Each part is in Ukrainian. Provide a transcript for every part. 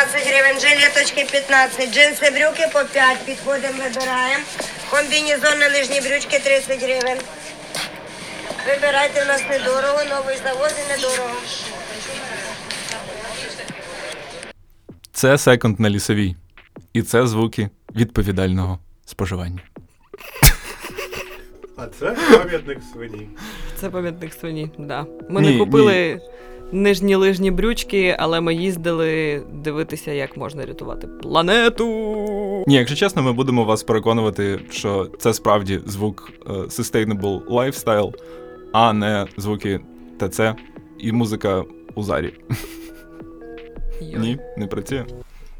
15 гривень, жилеточки 15, джинси брюки по 5, підходимо, вибираємо. Комбінезон на лижні брючки 30 гривень. Вибирайте, у нас недорого, новий завоз і недорого. Це секонд на лісовій. І це звуки відповідального споживання. А це пам'ятник свині. Це пам'ятник свині, да. Ми Ні, не купили нижні лижні брючки, але ми їздили дивитися, як можна рятувати планету. Ні, якщо чесно, ми будемо вас переконувати, що це справді звук е, Sustainable Lifestyle, а не звуки ТЦ і музика у зарі. Йой. Ні, не працює.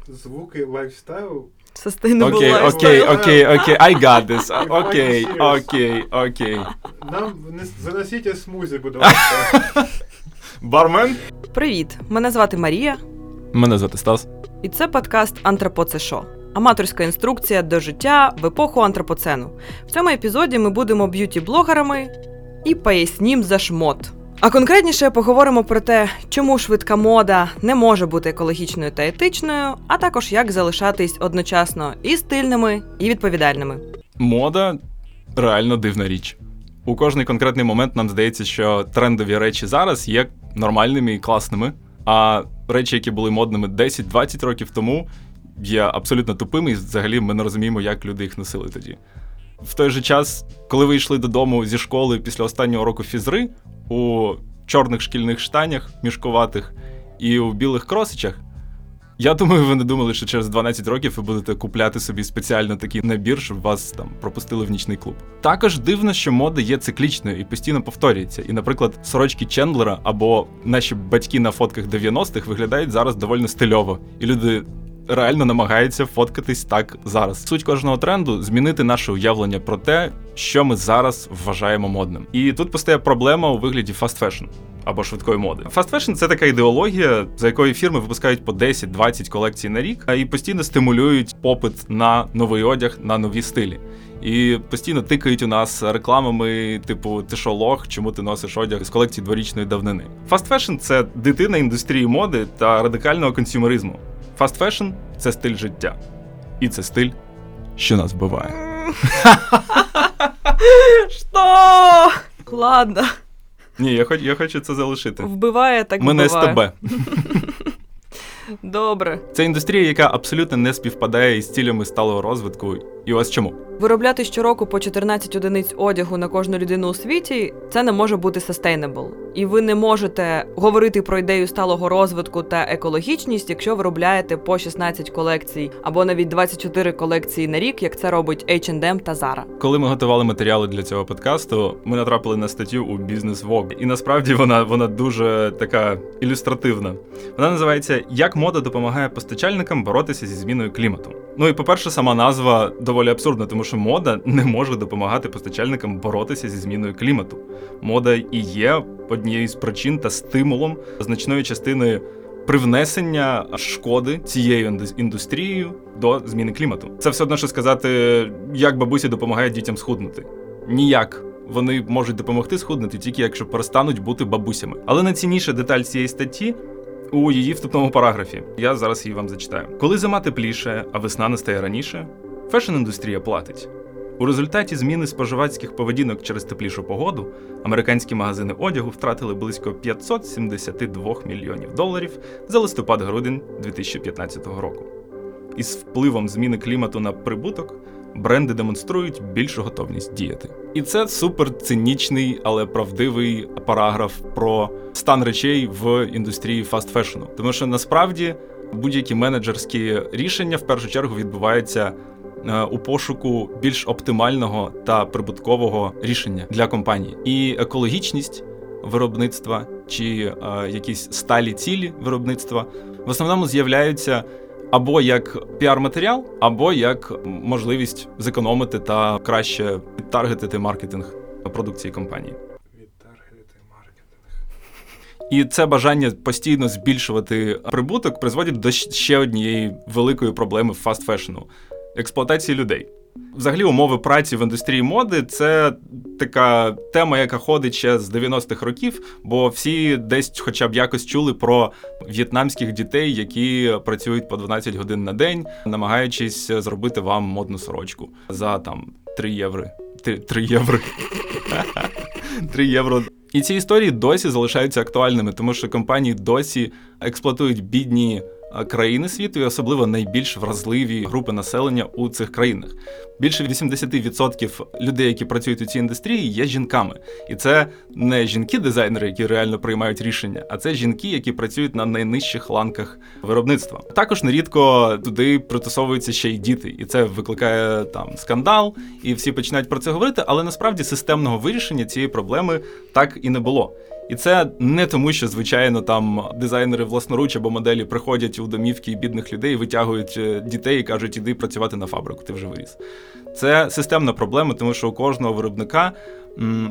Звуки lifestyle. Sustainable Окей, lifestyle. окей, окей, окей, I got this. Окей, окей, окей. Нам не заносіть смузі, будь ласка. Бармен? Привіт! Мене звати Марія, Мене звати Стас. і це подкаст Антропо це що? Аматорська інструкція до життя в епоху антропоцену. В цьому епізоді ми будемо б'юті-блогерами і пояснім за шмот. А конкретніше поговоримо про те, чому швидка мода не може бути екологічною та етичною, а також як залишатись одночасно і стильними, і відповідальними. Мода реально дивна річ. У кожний конкретний момент нам здається, що трендові речі зараз є нормальними і класними, а речі, які були модними 10-20 років тому, є абсолютно тупими, і взагалі ми не розуміємо, як люди їх носили тоді. В той же час, коли ви йшли додому зі школи після останнього року фізри у чорних шкільних штанях мішкуватих і у білих кросичах, я думаю, ви не думали, що через 12 років ви будете купляти собі спеціально такий набір, щоб вас там пропустили в нічний клуб. Також дивно, що мода є циклічною і постійно повторюється. І, наприклад, сорочки Чендлера або наші батьки на фотках 90-х виглядають зараз доволі стильово, і люди. Реально намагаються фоткатись так зараз. Суть кожного тренду змінити наше уявлення про те, що ми зараз вважаємо модним. І тут постає проблема у вигляді fashion або швидкої моди. Fast fashion – це така ідеологія, за якою фірми випускають по 10-20 колекцій на рік і постійно стимулюють попит на новий одяг, на нові стилі. І постійно тикають у нас рекламами, типу, ти що лох, чому ти носиш одяг з колекції дворічної давнини. Fast fashion – це дитина індустрії моди та радикального консюмеризму. Fast fashion – це стиль життя. І це стиль, що нас вбиває. Що? Ладно, Ні, я, хоч, я хочу це залишити. вбиває так Мене не вбиває. тебе. Добре. Це індустрія, яка абсолютно не співпадає із цілями сталого розвитку. І ось чому. Виробляти щороку по 14 одиниць одягу на кожну людину у світі це не може бути sustainable. І ви не можете говорити про ідею сталого розвитку та екологічність, якщо виробляєте по 16 колекцій або навіть 24 колекції на рік, як це робить H&M та Zara. Коли ми готували матеріали для цього подкасту, ми натрапили на статтю у Business Vogue. І насправді вона, вона дуже така ілюстративна. Вона називається Як мода допомагає постачальникам боротися зі зміною клімату. Ну і по-перше, сама назва доволі абсурдна, тому що мода не може допомагати постачальникам боротися зі зміною клімату. Мода і є однією з причин та стимулом значної частини привнесення шкоди цією індустрією до зміни клімату. Це все одно, що сказати, як бабусі допомагають дітям схуднути. Ніяк. Вони можуть допомогти схуднути тільки якщо перестануть бути бабусями. Але найцінніша деталь цієї статті у її вступному параграфі. Я зараз її вам зачитаю. Коли зима тепліше, а весна настає раніше, фешн-індустрія платить. У результаті зміни споживацьких поведінок через теплішу погоду американські магазини одягу втратили близько 572 мільйонів доларів за листопад-грудень 2015 року. Із впливом зміни клімату на прибуток бренди демонструють більшу готовність діяти. І це супер цинічний, але правдивий параграф про стан речей в індустрії фаст-фешену. Тому що насправді будь-які менеджерські рішення в першу чергу відбуваються у пошуку більш оптимального та прибуткового рішення для компанії. І екологічність виробництва чи е, якісь сталі цілі виробництва в основному з'являються або як піар-матеріал, або як можливість зекономити та краще підтаргетити маркетинг продукції компанії. Відтаргетити маркетинг. І це бажання постійно збільшувати прибуток призводить до ще однієї великої проблеми фаст-фешену експлуатації людей. Взагалі, умови праці в індустрії моди це така тема, яка ходить ще з 90-х років, бо всі десь хоча б якось чули про в'єтнамських дітей, які працюють по 12 годин на день, намагаючись зробити вам модну сорочку за там 3 євро. 3 євро. 3 євро. І ці історії досі залишаються актуальними, тому що компанії досі експлуатують бідні країни світу, і особливо найбільш вразливі групи населення у цих країнах. Більше 80% людей, які працюють у цій індустрії, є жінками. І це не жінки-дизайнери, які реально приймають рішення, а це жінки, які працюють на найнижчих ланках виробництва. Також нерідко туди притусовуються ще й діти, і це викликає там скандал, і всі починають про це говорити. Але насправді системного вирішення цієї проблеми так і не було. І це не тому, що звичайно там дизайнери власноруч або моделі приходять у домівки бідних людей, витягують е, дітей і кажуть, іди працювати на фабрику, ти вже виріс. Це системна проблема, тому що у кожного виробника,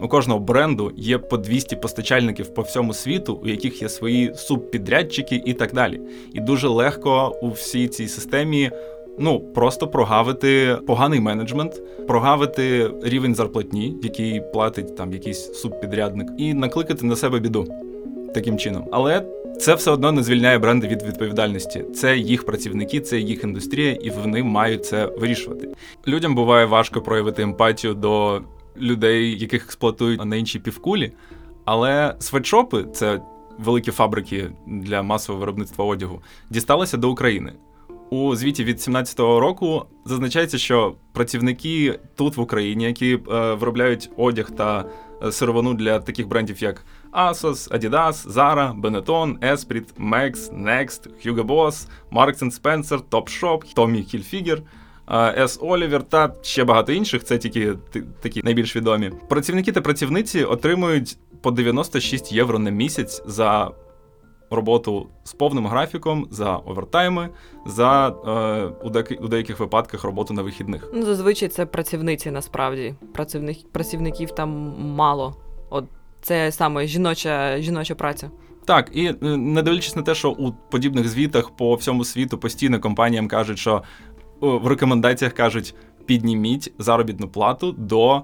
у кожного бренду є по 200 постачальників по всьому світу, у яких є свої субпідрядчики і так далі. І дуже легко у всій цій системі. Ну, просто прогавити поганий менеджмент, прогавити рівень зарплатні, який платить там якийсь субпідрядник, і накликати на себе біду таким чином. Але це все одно не звільняє бренди від відповідальності. Це їх працівники, це їх індустрія, і вони мають це вирішувати. Людям буває важко проявити емпатію до людей, яких експлуатують на іншій півкулі, але свитшопи – це великі фабрики для масового виробництва одягу, дісталися до України. У звіті від 17-го року зазначається, що працівники тут в Україні, які е, виробляють одяг та е, сировину для таких брендів, як Asos, Adidas, Zara, Benetton, Esprit, Max, Next, Hugo Boss, Marks Spencer, Topshop, Tommy Hilfiger, е, S. Oliver та ще багато інших. Це тільки такі найбільш відомі. Працівники та працівниці отримують по 96 євро на місяць за роботу з повним графіком за овертайми, за е, у, деяких, у деяких випадках роботу на вихідних. Ну, зазвичай це працівниці насправді. Працівник, працівників там мало. От це саме жіноча, жіноча праця. Так, і е, не дивлячись на те, що у подібних звітах по всьому світу постійно компаніям кажуть, що в рекомендаціях кажуть, підніміть заробітну плату до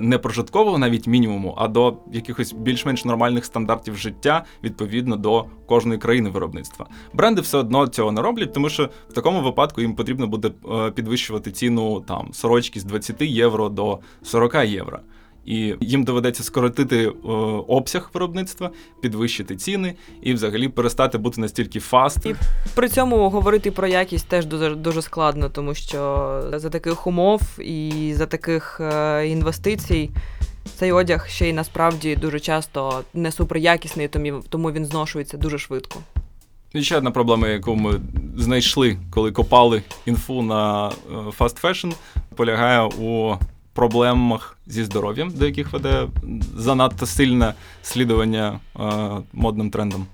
не прожиткового навіть мінімуму, а до якихось більш-менш нормальних стандартів життя відповідно до кожної країни виробництва. Бренди все одно цього не роблять, тому що в такому випадку їм потрібно буде е, підвищувати ціну там сорочки з 20 євро до 40 євро і їм доведеться скоротити е, обсяг виробництва, підвищити ціни і взагалі перестати бути настільки fast. І при цьому говорити про якість теж дуже дуже складно, тому що за таких умов і за таких е, інвестицій. Цей одяг ще й насправді дуже часто не суперякісний, тому він зношується дуже швидко. І ще одна проблема, яку ми знайшли, коли копали інфу на е, fast fashion, полягає у проблемах зі здоров'ям, до яких веде занадто сильне слідування е, модним трендам.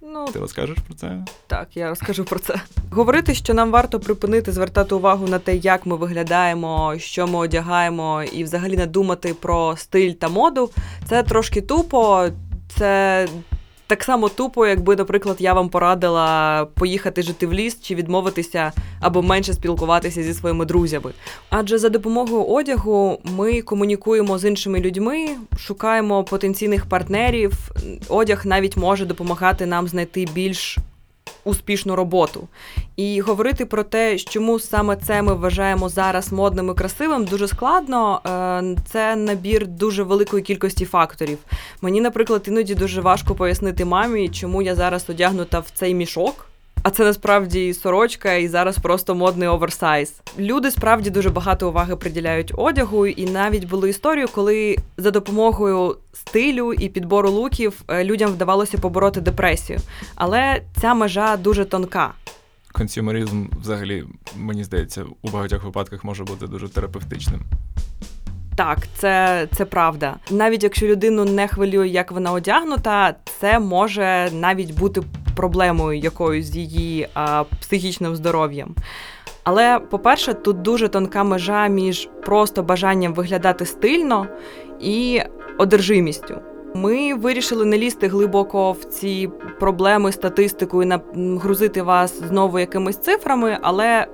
Ну, Ти розкажеш про це? Так, я розкажу про це. Говорити, що нам варто припинити звертати увагу на те, як ми виглядаємо, що ми одягаємо, і взагалі не думати про стиль та моду, це трошки тупо. Це так само тупо, якби, наприклад, я вам порадила поїхати жити в ліс чи відмовитися або менше спілкуватися зі своїми друзями. Адже за допомогою одягу ми комунікуємо з іншими людьми, шукаємо потенційних партнерів. Одяг навіть може допомагати нам знайти більш успішну роботу. І говорити про те, чому саме це ми вважаємо зараз модним і красивим, дуже складно. Е, це набір дуже великої кількості факторів. Мені, наприклад, іноді дуже важко пояснити мамі, чому я зараз одягнута в цей мішок. А це насправді сорочка, і зараз просто модний оверсайз. Люди справді дуже багато уваги приділяють одягу, і навіть були історії, коли за допомогою стилю і підбору луків е, людям вдавалося побороти депресію. Але ця межа дуже тонка. Консюмеризм, взагалі, мені здається, у багатьох випадках може бути дуже терапевтичним. Так, це це правда. Навіть якщо людину не хвилює, як вона одягнута, це може навіть бути проблемою якоюсь з її а, психічним здоров'ям. Але, по-перше, тут дуже тонка межа між просто бажанням виглядати стильно і одержимістю. Ми вирішили не лізти глибоко в ці проблеми, статистику і нагрузити вас знову якимись цифрами, але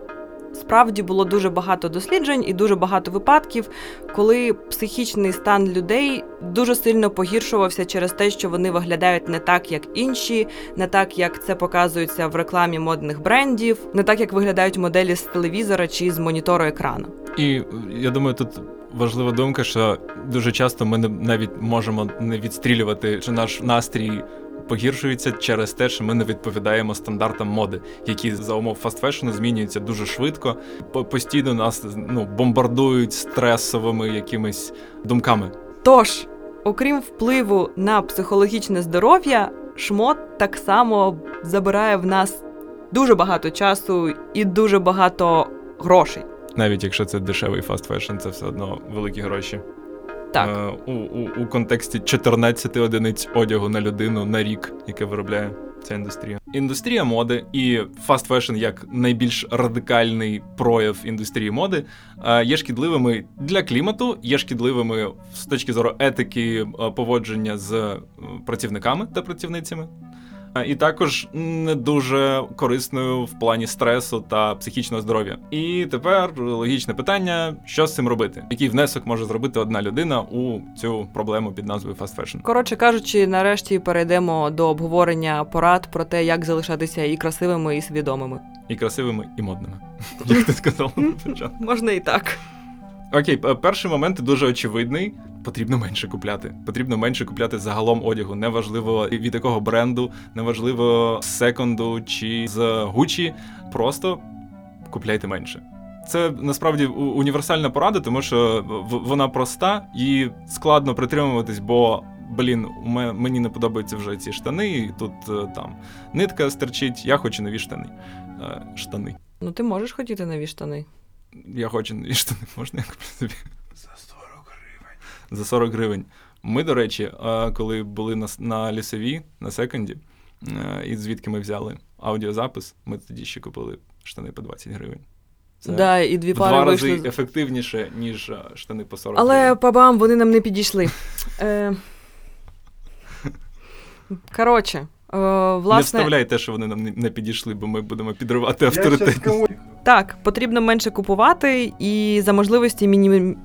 справді було дуже багато досліджень і дуже багато випадків, коли психічний стан людей дуже сильно погіршувався через те, що вони виглядають не так, як інші, не так, як це показується в рекламі модних брендів, не так, як виглядають моделі з телевізора чи з монітору екрану. І е, я думаю, тут важлива думка, що дуже часто ми не, навіть можемо не відстрілювати, чи наш настрій погіршується через те, що ми не відповідаємо стандартам моди, які за умов фастфешену змінюються дуже швидко. Постійно нас ну, бомбардують стресовими якимись думками. Тож, окрім впливу на психологічне здоров'я, шмот так само забирає в нас дуже багато часу і дуже багато грошей. Навіть якщо це дешевий fast fashion, це все одно великі гроші. Так. Е, у, у, у контексті 14 одиниць одягу на людину на рік, яке виробляє ця індустрія. Індустрія моди і fast fashion як найбільш радикальний прояв індустрії моди е, є шкідливими для клімату, є шкідливими з точки зору етики е, поводження з працівниками та працівницями. І також не дуже корисною в плані стресу та психічного здоров'я. І тепер логічне питання: що з цим робити? Який внесок може зробити одна людина у цю проблему під назвою fast fashion? Коротше кажучи, нарешті перейдемо до обговорення порад про те, як залишатися і красивими, і свідомими. І красивими, і модними. Як ти сказав. Можна і так. Окей, перший момент дуже очевидний. Потрібно менше купляти. Потрібно менше купляти загалом одягу. Неважливо від якого бренду, неважливо з секонду чи з Gucci. Просто купляйте менше. Це насправді універсальна порада, тому що вона проста і складно притримуватись, бо. Блін, у ме- мені не подобаються вже ці штани, і тут е, там нитка стерчить, я хочу нові штани. Е, штани. Ну, ти можеш хотіти нові штани. Я хочу нові штани, можна я куплю собі? За 40 гривень. За 40 гривень. Ми, до речі, коли були на, на лісовій, на секонді, і звідки ми взяли аудіозапис, ми тоді ще купили штани по 20 гривень. Це Да, і дві в пари два рази вийшли. з- ефективніше, ніж штани по 40 Але гривень. пабам, вони нам не підійшли. Е... Коротше, е, Не власне, вставляй те, що вони нам не- не підійшли, бо ми будемо підривати Я авторитет. Так, потрібно менше купувати і за можливості міні...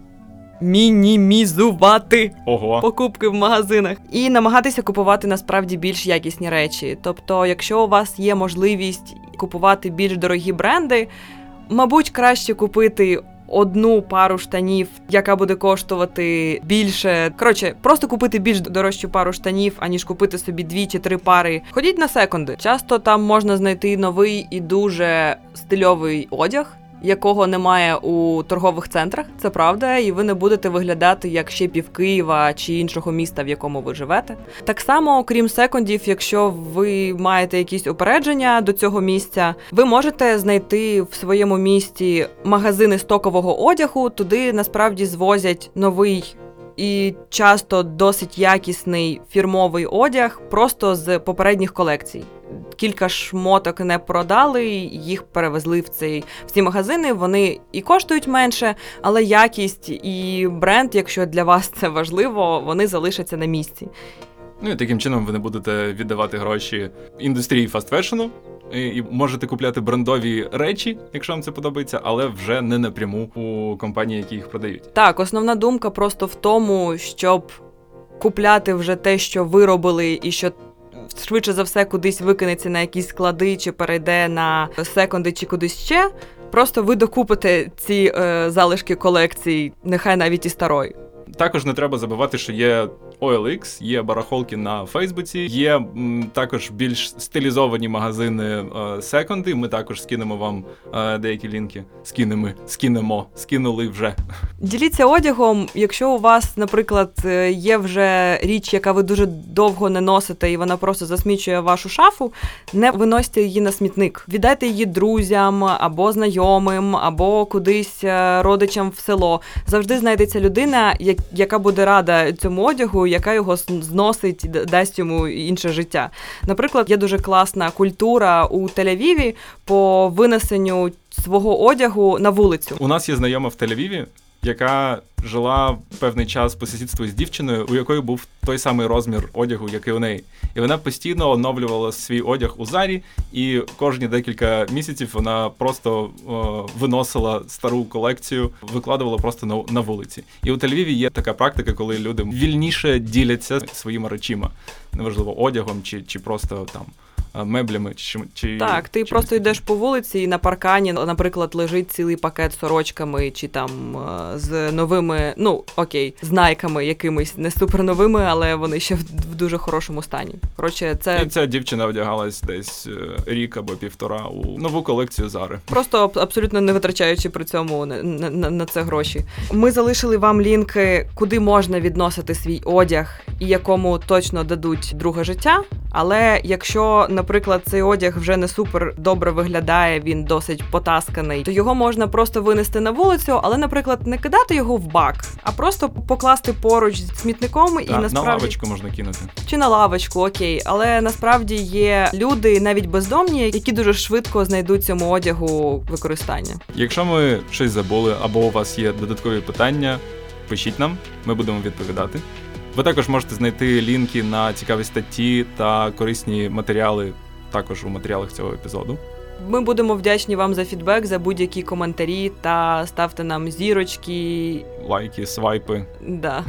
мінімізувати Ого. покупки в магазинах і намагатися купувати насправді більш якісні речі. Тобто, якщо у вас є можливість купувати більш дорогі бренди, мабуть, краще купити. Одну пару штанів, яка буде коштувати більше. Коротше, просто купити більш дорожчу пару штанів, аніж купити собі дві чи три пари. Ходіть на секунди. Часто там можна знайти новий і дуже стильовий одяг, якого немає у торгових центрах. Це правда, і ви не будете виглядати як ще пів Києва чи іншого міста, в якому ви живете. Так само, окрім секондів, якщо ви маєте якісь упередження до цього місця, ви можете знайти в своєму місті магазини стокового одягу. Туди насправді звозять новий. І часто досить якісний фірмовий одяг просто з попередніх колекцій. Кілька шмоток не продали, їх перевезли в цей в ці магазини. Вони і коштують менше, але якість і бренд, якщо для вас це важливо, вони залишаться на місці. Ну і таким чином ви не будете віддавати гроші індустрії фастфешену. І, і можете купляти брендові речі, якщо вам це подобається, але вже не напряму у компанії, які їх продають. Так, основна думка просто в тому, щоб купляти вже те, що виробили, і що швидше за все кудись викинеться на якісь склади, чи перейде на секонди, чи кудись ще. Просто ви докупите ці е, залишки колекцій, нехай навіть і старої. Також не треба забувати, що є OLX, є барахолки на Фейсбуці, є м, також більш стилізовані магазини секонди. Ми також скинемо вам е, деякі лінки. Скинемо, скинемо, скинули вже. Діліться одягом, якщо у вас, наприклад, е, є вже річ, яка ви дуже довго не носите, і вона просто засмічує вашу шафу, не виносьте її на смітник. Віддайте її друзям або знайомим, або кудись е, родичам в село. Завжди знайдеться людина, яка буде рада цьому одягу, яка його зносить, дасть йому інше життя. Наприклад, є дуже класна культура у Тель-Авіві по винесенню свого одягу на вулицю. У нас є знайома в Тель-Авіві, яка жила певний час по сусідству з дівчиною, у якої був той самий розмір одягу, як і у неї. І вона постійно оновлювала свій одяг у зарі, і кожні декілька місяців вона просто о, виносила стару колекцію, викладувала просто на, на вулиці. І у Тель-Авіві є така практика, коли люди вільніше діляться своїми речима, неважливо одягом чи, чи просто там. Меблями чи, чи Так, ти чимось просто йдеш по вулиці, і на паркані, наприклад, лежить цілий пакет з сорочками чи там е, з новими, ну окей, з найками якимись не супер новими, але вони ще в, в дуже хорошому стані. Коротше, це І ця дівчина одягалась десь е, рік або півтора у нову колекцію Зари. Просто абсолютно не витрачаючи при цьому на, на, на- на це гроші. Ми залишили вам лінки, куди можна відносити свій одяг і якому точно дадуть друге життя. Але якщо, наприклад, цей одяг вже не супер добре виглядає, він досить потасканий, то його можна просто винести на вулицю, але, наприклад, не кидати його в бак, а просто покласти поруч з смітником і насправді На лавочку можна кинути. чи на лавочку, окей, але насправді є люди, навіть бездомні, які дуже швидко знайдуть цьому одягу використання. Якщо ми щось забули або у вас є додаткові питання, пишіть нам, ми будемо відповідати. Ви також можете знайти лінки на цікаві статті та корисні матеріали також у матеріалах цього епізоду. Ми будемо вдячні вам за фідбек, за будь-які коментарі та ставте нам зірочки. Лайки, свайпи. Да.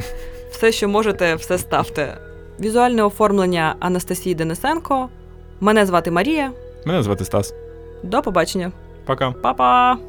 Все, що можете, все ставте. Візуальне оформлення Анастасії Денисенко. Мене звати Марія. Мене звати Стас. До побачення. Пока. Па-па!